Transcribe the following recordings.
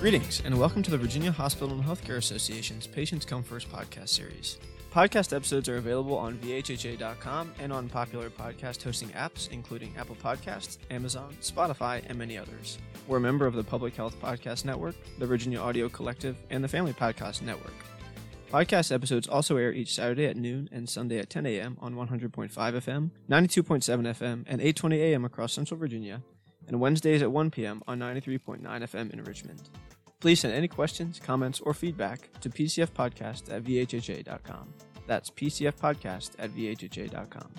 Greetings, and welcome to the Virginia Hospital and Healthcare Association's Patients Come First podcast series. Podcast episodes are available on VHHA.com and on popular podcast hosting apps, including Apple Podcasts, Amazon, Spotify, and many others. We're a member of the Public Health Podcast Network, the Virginia Audio Collective, and the Family Podcast Network. Podcast episodes also air each Saturday at noon and Sunday at 10 a.m. on 100.5 FM, 92.7 FM, and 8:20 a.m. across Central Virginia, and Wednesdays at 1 p.m. on 93.9 FM in Richmond. Please send any questions, comments, or feedback to pcfpodcast at vhha.com. That's pcfpodcast at vhha.com.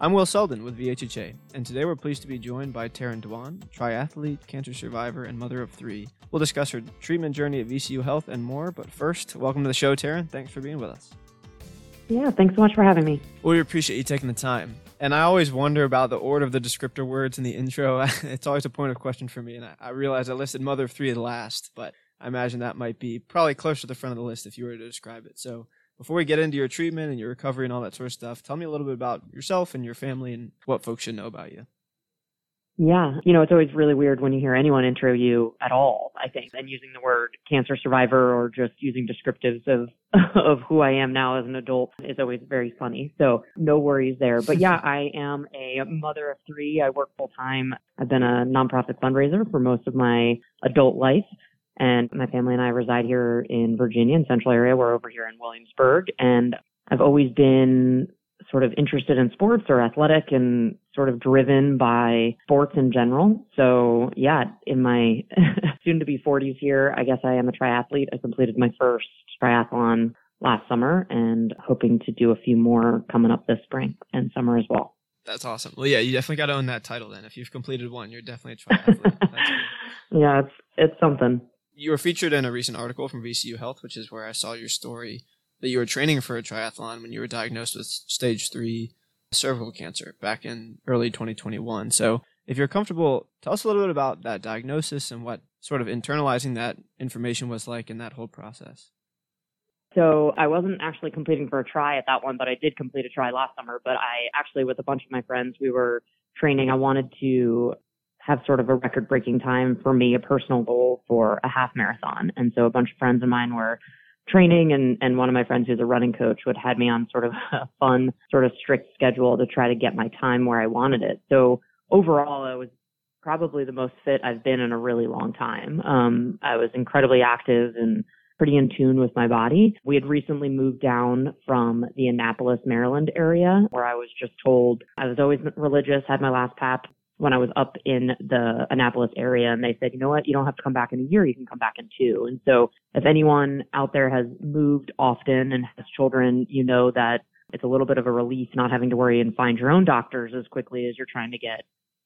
I'm Will Selden with VHHA, and today we're pleased to be joined by Taryn Dwan, triathlete, cancer survivor, and mother of three. We'll discuss her treatment journey at VCU Health and more, but first, welcome to the show, Taryn. Thanks for being with us. Yeah, thanks so much for having me. Well, we appreciate you taking the time. And I always wonder about the order of the descriptor words in the intro. it's always a point of question for me. And I, I realize I listed mother of three last, but I imagine that might be probably closer to the front of the list if you were to describe it. So before we get into your treatment and your recovery and all that sort of stuff, tell me a little bit about yourself and your family and what folks should know about you. Yeah, you know, it's always really weird when you hear anyone intro you at all, I think, and using the word cancer survivor or just using descriptives of of who I am now as an adult is always very funny. So, no worries there. But yeah, I am a mother of 3. I work full time. I've been a nonprofit fundraiser for most of my adult life. And my family and I reside here in Virginia, in central area. We're over here in Williamsburg. And I've always been sort of interested in sports or athletic and sort of driven by sports in general. So yeah, in my soon to be 40s here, I guess I am a triathlete. I completed my first triathlon last summer and hoping to do a few more coming up this spring and summer as well. That's awesome. Well, yeah, you definitely got to own that title then. If you've completed one, you're definitely a triathlete. yeah, it's it's something. You were featured in a recent article from VCU Health, which is where I saw your story that you were training for a triathlon when you were diagnosed with stage three cervical cancer back in early 2021. So, if you're comfortable, tell us a little bit about that diagnosis and what sort of internalizing that information was like in that whole process. So I wasn't actually completing for a tri at that one, but I did complete a tri last summer. But I actually, with a bunch of my friends, we were training. I wanted to have sort of a record breaking time for me, a personal goal for a half marathon. And so a bunch of friends of mine were training and, and one of my friends who's a running coach would had me on sort of a fun, sort of strict schedule to try to get my time where I wanted it. So overall, I was probably the most fit I've been in a really long time. Um, I was incredibly active and pretty in tune with my body. We had recently moved down from the Annapolis, Maryland area where I was just told I was always religious, had my last pap when I was up in the Annapolis area and they said, you know what, you don't have to come back in a year, you can come back in two. And so if anyone out there has moved often and has children, you know that it's a little bit of a relief not having to worry and find your own doctors as quickly as you're trying to get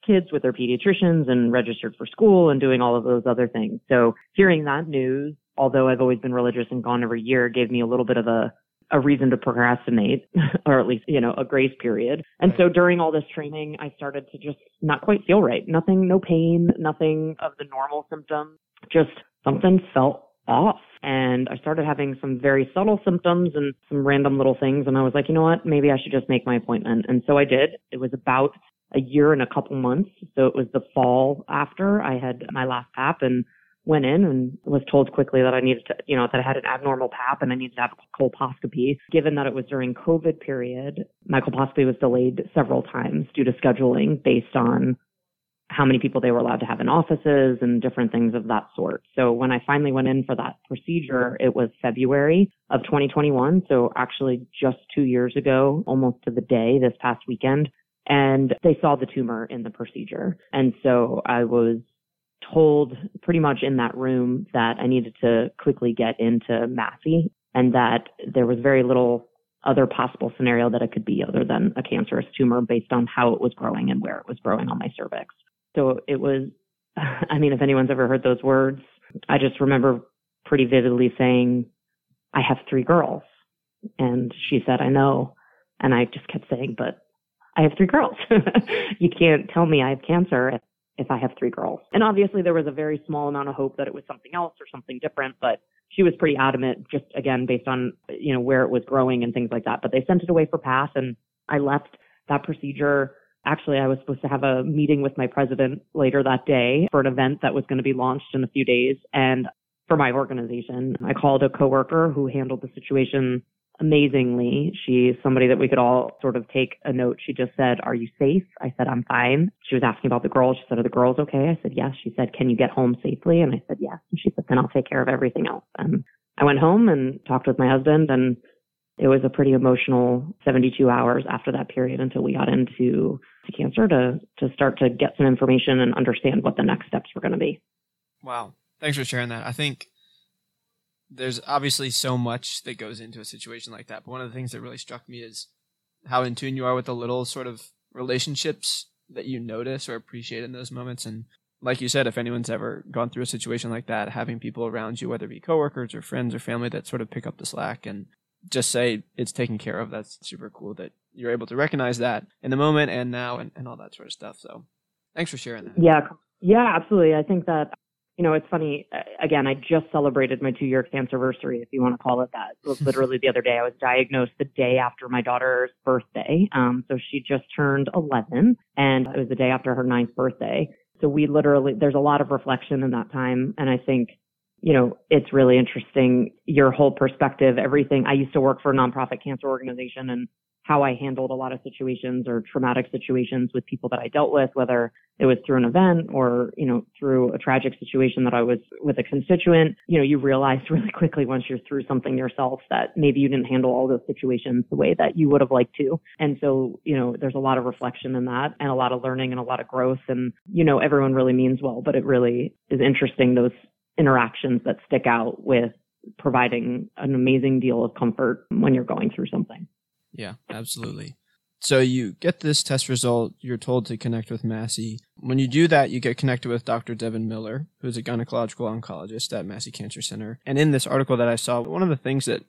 kids with their pediatricians and registered for school and doing all of those other things. So hearing that news, although I've always been religious and gone every year, gave me a little bit of a a reason to procrastinate or at least, you know, a grace period. And so during all this training, I started to just not quite feel right. Nothing, no pain, nothing of the normal symptoms, just something felt off. And I started having some very subtle symptoms and some random little things. And I was like, you know what? Maybe I should just make my appointment. And so I did. It was about a year and a couple months. So it was the fall after I had my last PAP and went in and was told quickly that I needed to, you know, that I had an abnormal PAP and I needed to have a colposcopy. Given that it was during COVID period, my colposcopy was delayed several times due to scheduling based on how many people they were allowed to have in offices and different things of that sort. So when I finally went in for that procedure, it was February of 2021. So actually just two years ago, almost to the day this past weekend. And they saw the tumor in the procedure. And so I was told pretty much in that room that I needed to quickly get into Massey and that there was very little other possible scenario that it could be other than a cancerous tumor based on how it was growing and where it was growing on my cervix. So it was, I mean, if anyone's ever heard those words, I just remember pretty vividly saying, I have three girls. And she said, I know. And I just kept saying, but I have three girls. you can't tell me I have cancer if I have three girls. And obviously there was a very small amount of hope that it was something else or something different, but she was pretty adamant just again based on, you know, where it was growing and things like that. But they sent it away for path and I left that procedure Actually, I was supposed to have a meeting with my president later that day for an event that was going to be launched in a few days. And for my organization, I called a coworker who handled the situation amazingly. She's somebody that we could all sort of take a note. She just said, Are you safe? I said, I'm fine. She was asking about the girls. She said, Are the girls okay? I said, Yes. She said, Can you get home safely? And I said, Yes. And she said, Then I'll take care of everything else. And I went home and talked with my husband and it was a pretty emotional 72 hours after that period until we got into to cancer to to start to get some information and understand what the next steps were going to be. Wow. Thanks for sharing that. I think there's obviously so much that goes into a situation like that. But one of the things that really struck me is how in tune you are with the little sort of relationships that you notice or appreciate in those moments. And like you said, if anyone's ever gone through a situation like that, having people around you, whether it be coworkers or friends or family that sort of pick up the slack and just say it's taken care of, that's super cool that you're able to recognize that in the moment and now and, and all that sort of stuff. So thanks for sharing that. Yeah. Yeah, absolutely. I think that you know, it's funny. Again, I just celebrated my two year cancer anniversary, if you want to call it that. It was literally the other day. I was diagnosed the day after my daughter's birthday. Um, so she just turned 11 and it was the day after her ninth birthday. So we literally, there's a lot of reflection in that time. And I think, you know, it's really interesting. Your whole perspective, everything. I used to work for a nonprofit cancer organization and how I handled a lot of situations or traumatic situations with people that I dealt with, whether it was through an event or, you know, through a tragic situation that I was with a constituent, you know, you realize really quickly once you're through something yourself that maybe you didn't handle all those situations the way that you would have liked to. And so, you know, there's a lot of reflection in that and a lot of learning and a lot of growth. And, you know, everyone really means well, but it really is interesting those interactions that stick out with providing an amazing deal of comfort when you're going through something. Yeah, absolutely. So you get this test result, you're told to connect with Massey. When you do that, you get connected with Dr. Devin Miller, who's a gynecological oncologist at Massey Cancer Center. And in this article that I saw, one of the things that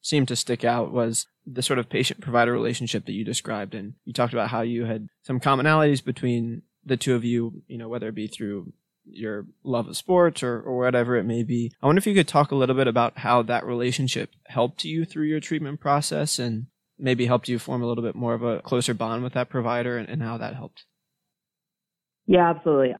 seemed to stick out was the sort of patient provider relationship that you described. And you talked about how you had some commonalities between the two of you, you know, whether it be through your love of sports or, or whatever it may be. I wonder if you could talk a little bit about how that relationship helped you through your treatment process and maybe helped you form a little bit more of a closer bond with that provider and, and how that helped? Yeah, absolutely.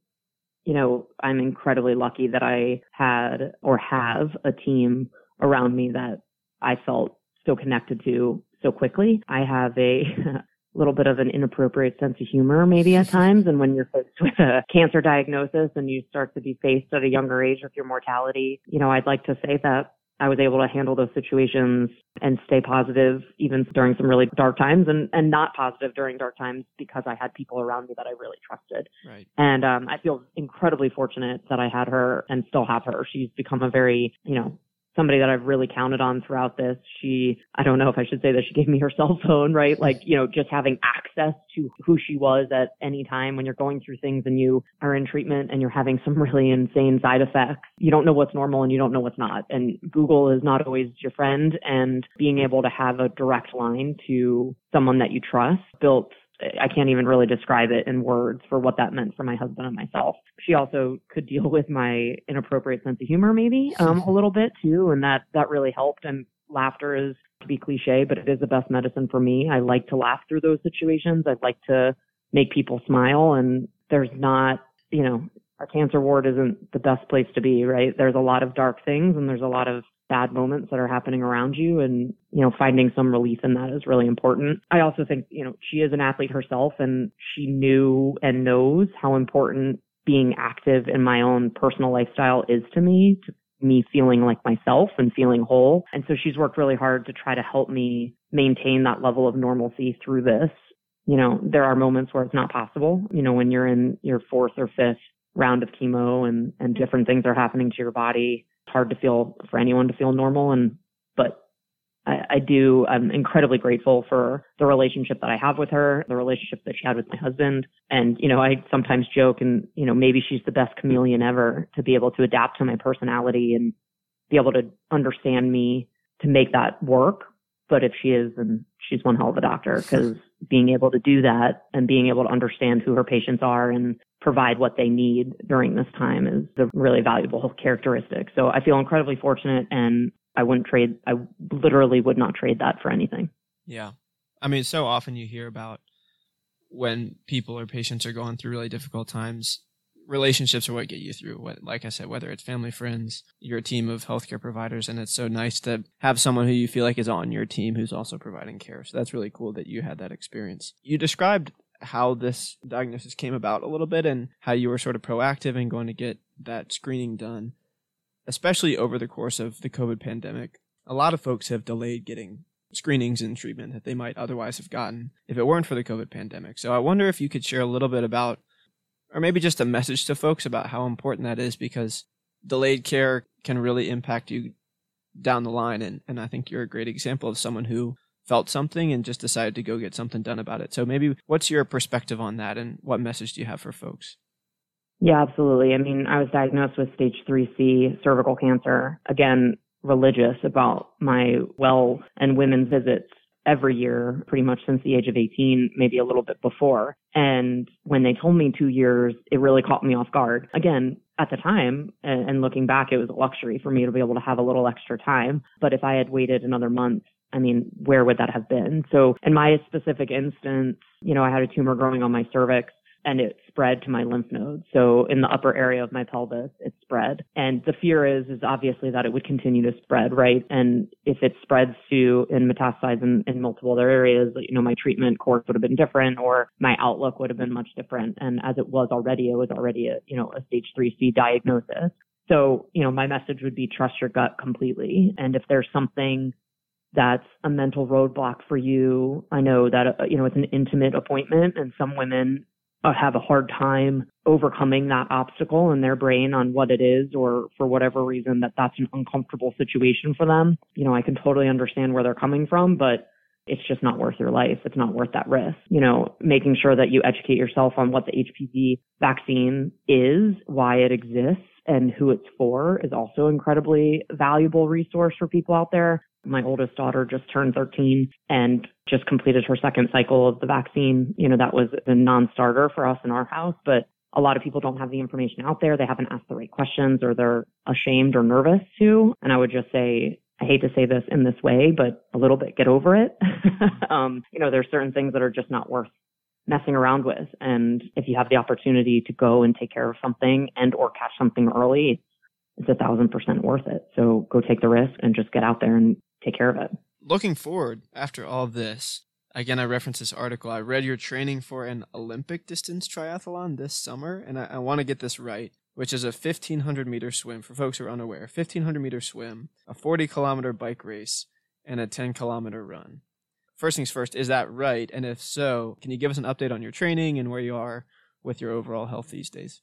You know, I'm incredibly lucky that I had or have a team around me that I felt so connected to so quickly. I have a little bit of an inappropriate sense of humor maybe at times. And when you're faced with a cancer diagnosis and you start to be faced at a younger age with your mortality, you know, I'd like to say that I was able to handle those situations and stay positive even during some really dark times and, and not positive during dark times because I had people around me that I really trusted. Right. And um, I feel incredibly fortunate that I had her and still have her. She's become a very, you know, somebody that I've really counted on throughout this. She, I don't know if I should say that she gave me her cell phone, right? Like, you know, just having access to who she was at any time when you're going through things and you are in treatment and you're having some really insane side effects. You don't know what's normal and you don't know what's not. And Google is not always your friend and being able to have a direct line to someone that you trust built I can't even really describe it in words for what that meant for my husband and myself. She also could deal with my inappropriate sense of humor, maybe um, a little bit too, and that that really helped. And laughter is to be cliche, but it is the best medicine for me. I like to laugh through those situations. I'd like to make people smile, and there's not, you know, a cancer ward isn't the best place to be, right? There's a lot of dark things, and there's a lot of bad moments that are happening around you and you know finding some relief in that is really important. I also think you know she is an athlete herself and she knew and knows how important being active in my own personal lifestyle is to me to me feeling like myself and feeling whole. And so she's worked really hard to try to help me maintain that level of normalcy through this. You know there are moments where it's not possible you know when you're in your fourth or fifth round of chemo and and mm-hmm. different things are happening to your body hard to feel for anyone to feel normal and but I, I do I'm incredibly grateful for the relationship that I have with her, the relationship that she had with my husband. And, you know, I sometimes joke and, you know, maybe she's the best chameleon ever to be able to adapt to my personality and be able to understand me to make that work. But if she is, then she's one hell of a doctor because being able to do that and being able to understand who her patients are and provide what they need during this time is a really valuable characteristic. So I feel incredibly fortunate and I wouldn't trade, I literally would not trade that for anything. Yeah. I mean, so often you hear about when people or patients are going through really difficult times, relationships are what get you through. What, like I said, whether it's family, friends, your team of healthcare providers, and it's so nice to have someone who you feel like is on your team who's also providing care. So that's really cool that you had that experience. You described how this diagnosis came about a little bit and how you were sort of proactive in going to get that screening done, especially over the course of the COVID pandemic. A lot of folks have delayed getting screenings and treatment that they might otherwise have gotten if it weren't for the COVID pandemic. So I wonder if you could share a little bit about, or maybe just a message to folks about how important that is because delayed care can really impact you down the line. And, and I think you're a great example of someone who felt something and just decided to go get something done about it. So maybe what's your perspective on that and what message do you have for folks? Yeah, absolutely. I mean, I was diagnosed with stage 3C cervical cancer. Again, religious about my well and women's visits every year, pretty much since the age of 18, maybe a little bit before. And when they told me two years, it really caught me off guard. Again, at the time, and looking back, it was a luxury for me to be able to have a little extra time. But if I had waited another month, I mean, where would that have been? So in my specific instance, you know, I had a tumor growing on my cervix and it spread to my lymph nodes. So in the upper area of my pelvis, it spread. And the fear is, is obviously that it would continue to spread, right? And if it spreads to and metastasize in, in multiple other areas, you know, my treatment course would have been different or my outlook would have been much different. And as it was already, it was already a, you know, a stage 3C diagnosis. So, you know, my message would be trust your gut completely. And if there's something that's a mental roadblock for you. I know that, uh, you know, it's an intimate appointment and some women uh, have a hard time overcoming that obstacle in their brain on what it is or for whatever reason that that's an uncomfortable situation for them. You know, I can totally understand where they're coming from, but it's just not worth your life. It's not worth that risk. You know, making sure that you educate yourself on what the HPV vaccine is, why it exists, and who it's for is also incredibly valuable resource for people out there. My oldest daughter just turned 13 and just completed her second cycle of the vaccine. You know, that was a non-starter for us in our house, but a lot of people don't have the information out there. They haven't asked the right questions or they're ashamed or nervous to. And I would just say, I hate to say this in this way, but a little bit get over it. um, you know, there's certain things that are just not worth messing around with. And if you have the opportunity to go and take care of something and or catch something early, it's a thousand percent worth it. So go take the risk and just get out there and take care of it. Looking forward after all this, again, I reference this article. I read you're training for an Olympic distance triathlon this summer, and I, I want to get this right, which is a 1500 meter swim for folks who are unaware. 1500 meter swim, a 40 kilometer bike race, and a 10 kilometer run. First things first, is that right? And if so, can you give us an update on your training and where you are with your overall health these days?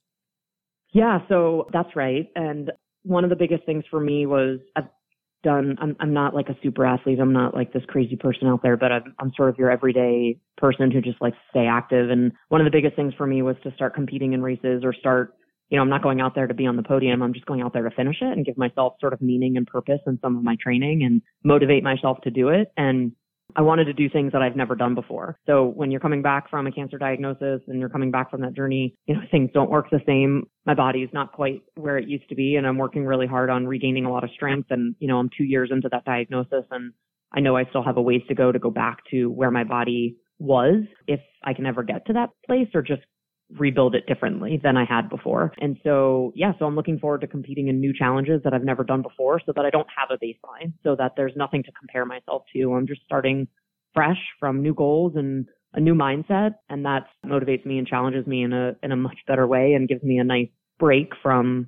Yeah, so that's right. And one of the biggest things for me was I've done I'm I'm not like a super athlete. I'm not like this crazy person out there, but I'm I'm sort of your everyday person who just likes to stay active. And one of the biggest things for me was to start competing in races or start you know, I'm not going out there to be on the podium. I'm just going out there to finish it and give myself sort of meaning and purpose in some of my training and motivate myself to do it. And I wanted to do things that I've never done before. So when you're coming back from a cancer diagnosis and you're coming back from that journey, you know, things don't work the same. My body is not quite where it used to be and I'm working really hard on regaining a lot of strength. And, you know, I'm two years into that diagnosis and I know I still have a ways to go to go back to where my body was if I can ever get to that place or just rebuild it differently than I had before. And so, yeah, so I'm looking forward to competing in new challenges that I've never done before so that I don't have a baseline, so that there's nothing to compare myself to. I'm just starting fresh from new goals and a new mindset. And that motivates me and challenges me in a, in a much better way and gives me a nice break from,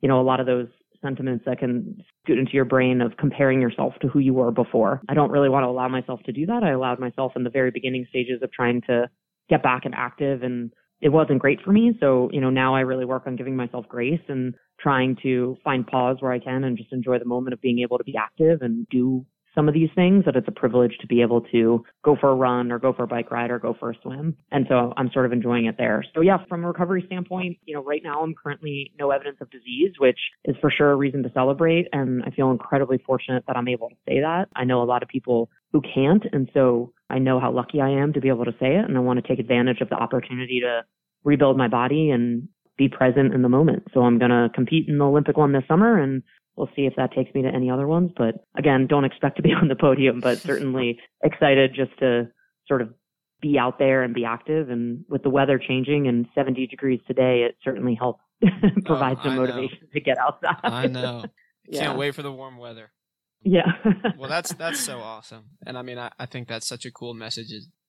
you know, a lot of those sentiments that can scoot into your brain of comparing yourself to who you were before. I don't really want to allow myself to do that. I allowed myself in the very beginning stages of trying to get back and active and it wasn't great for me. So, you know, now I really work on giving myself grace and trying to find pause where I can and just enjoy the moment of being able to be active and do some of these things that it's a privilege to be able to go for a run or go for a bike ride or go for a swim. And so I'm sort of enjoying it there. So yeah, from a recovery standpoint, you know, right now I'm currently no evidence of disease, which is for sure a reason to celebrate. And I feel incredibly fortunate that I'm able to say that. I know a lot of people who can't. And so I know how lucky I am to be able to say it. And I want to take advantage of the opportunity to rebuild my body and be present in the moment. So I'm going to compete in the Olympic one this summer and we'll see if that takes me to any other ones. But again, don't expect to be on the podium, but certainly excited just to sort of be out there and be active. And with the weather changing and 70 degrees today, it certainly helps provide Oh, some I know. motivation to get outside. I know. Yeah. Can't wait for the warm weather. Yeah. Well, that's that's so awesome, and I mean, I, I think that's such a cool message.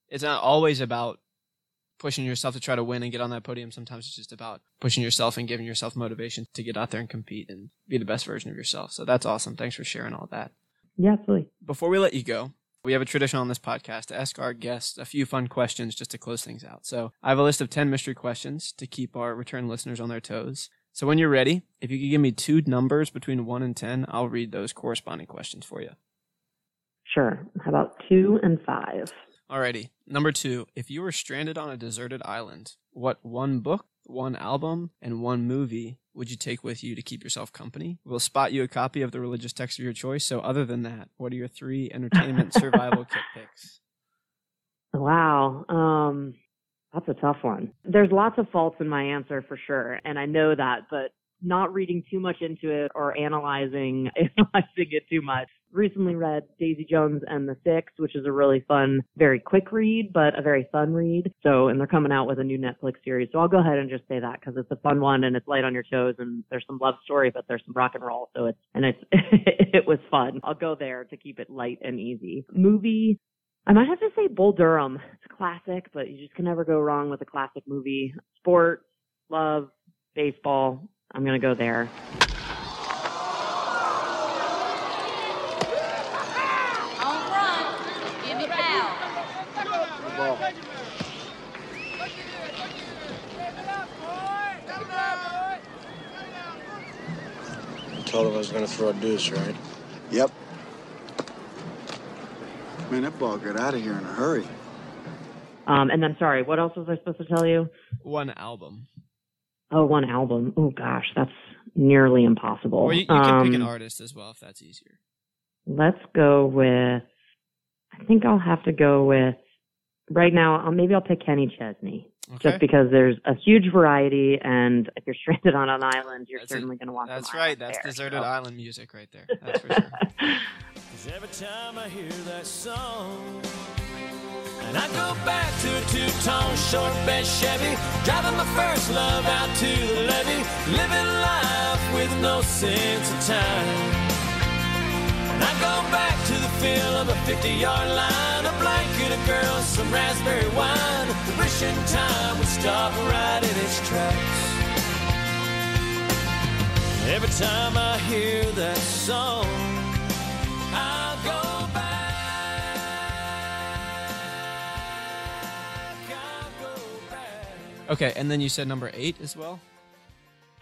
It's not always about pushing yourself to try to win and get on that podium. Sometimes it's just about pushing yourself and giving yourself motivation to get out there and compete and be the best version of yourself. So that's awesome. Thanks for sharing all that. yeah, absolutely. Before we let you go, we have a tradition on this podcast to ask our guests a few fun questions just to close things out. So I have a list of 10 mystery questions to keep our return listeners on their toes. So when you're ready, if you could give me two numbers between 1 and 10, I'll read those corresponding questions for you. Sure. How about two and five? Alrighty. Number two, if you were stranded on a deserted island, what one book, one album, and one movie would you take with you to keep yourself company? We'll spot you a copy of the religious text of your choice. So other than that, what are your three entertainment survival kit picks? Wow. Um, that's a tough one. There's lots of faults in my answer for sure, and I know that, but not reading too much into it or analyzing analyzing it too much. Recently read Daisy Jones and the Six, which is a really fun, very quick read, but a very fun read. So, and they're coming out with a new Netflix series. So I'll go ahead and just say that because it's a fun one and it's light on your toes and there's some love story, but there's some rock and roll. So it's, and it's, it was fun. I'll go there to keep it light and easy. Movie, I might have to say Bull Durham. It's a classic, but you just can never go wrong with a classic movie. Sport, love, baseball. I'm going to go there. On front. Give me foul. Told him I was going to throw a deuce, right? Yep. Man, that ball got out of here in a hurry. Um, and then, sorry, what else was I supposed to tell you? One album. Oh, one album. Oh, gosh, that's nearly impossible. Or you, you can pick an Um, artist as well if that's easier. Let's go with, I think I'll have to go with, right now, I'll, maybe I'll pick Kenny Chesney. Okay. Just because there's a huge variety, and if you're stranded on an island, you're That's certainly going to want some That's right. island That's fare, deserted so. island music right there. That's for sure. Cause every time I hear that song, and I go back to a two-tone short bed Chevy, driving my first love out to the levee, living life with no sense of time. And I go back to the feel of a 50-yard line, a blanket, some raspberry wine, time would stop right in its tracks. Every time I hear that song, I'll go back. I'll go back. Okay, and then you said number eight as well?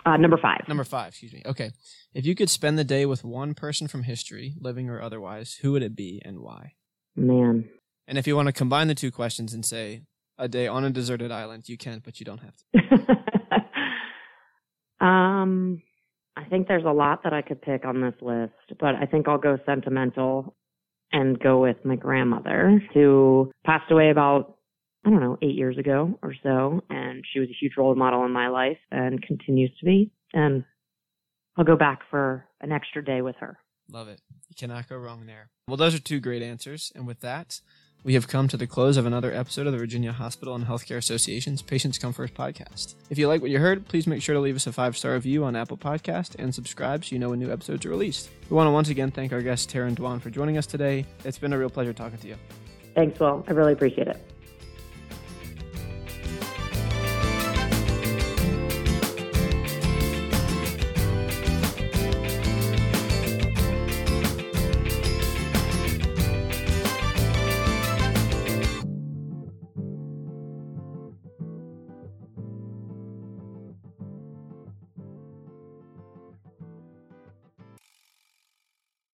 Uh, number five. Number five, excuse me. Okay. If you could spend the day with one person from history, living or otherwise, who would it be and why? Man. And if you want to combine the two questions and say a day on a deserted island, you can, but you don't have to. um, I think there's a lot that I could pick on this list, but I think I'll go sentimental and go with my grandmother who passed away about, I don't know, eight years ago or so. And she was a huge role model in my life and continues to be. And I'll go back for an extra day with her. Love it. You cannot go wrong there. Well, those are two great answers. And with that, we have come to the close of another episode of the Virginia Hospital and Healthcare Association's Patients Come First podcast. If you like what you heard, please make sure to leave us a five star review on Apple Podcast and subscribe so you know when new episodes are released. We want to once again thank our guest, Taryn Dwan, for joining us today. It's been a real pleasure talking to you. Thanks, Will. I really appreciate it.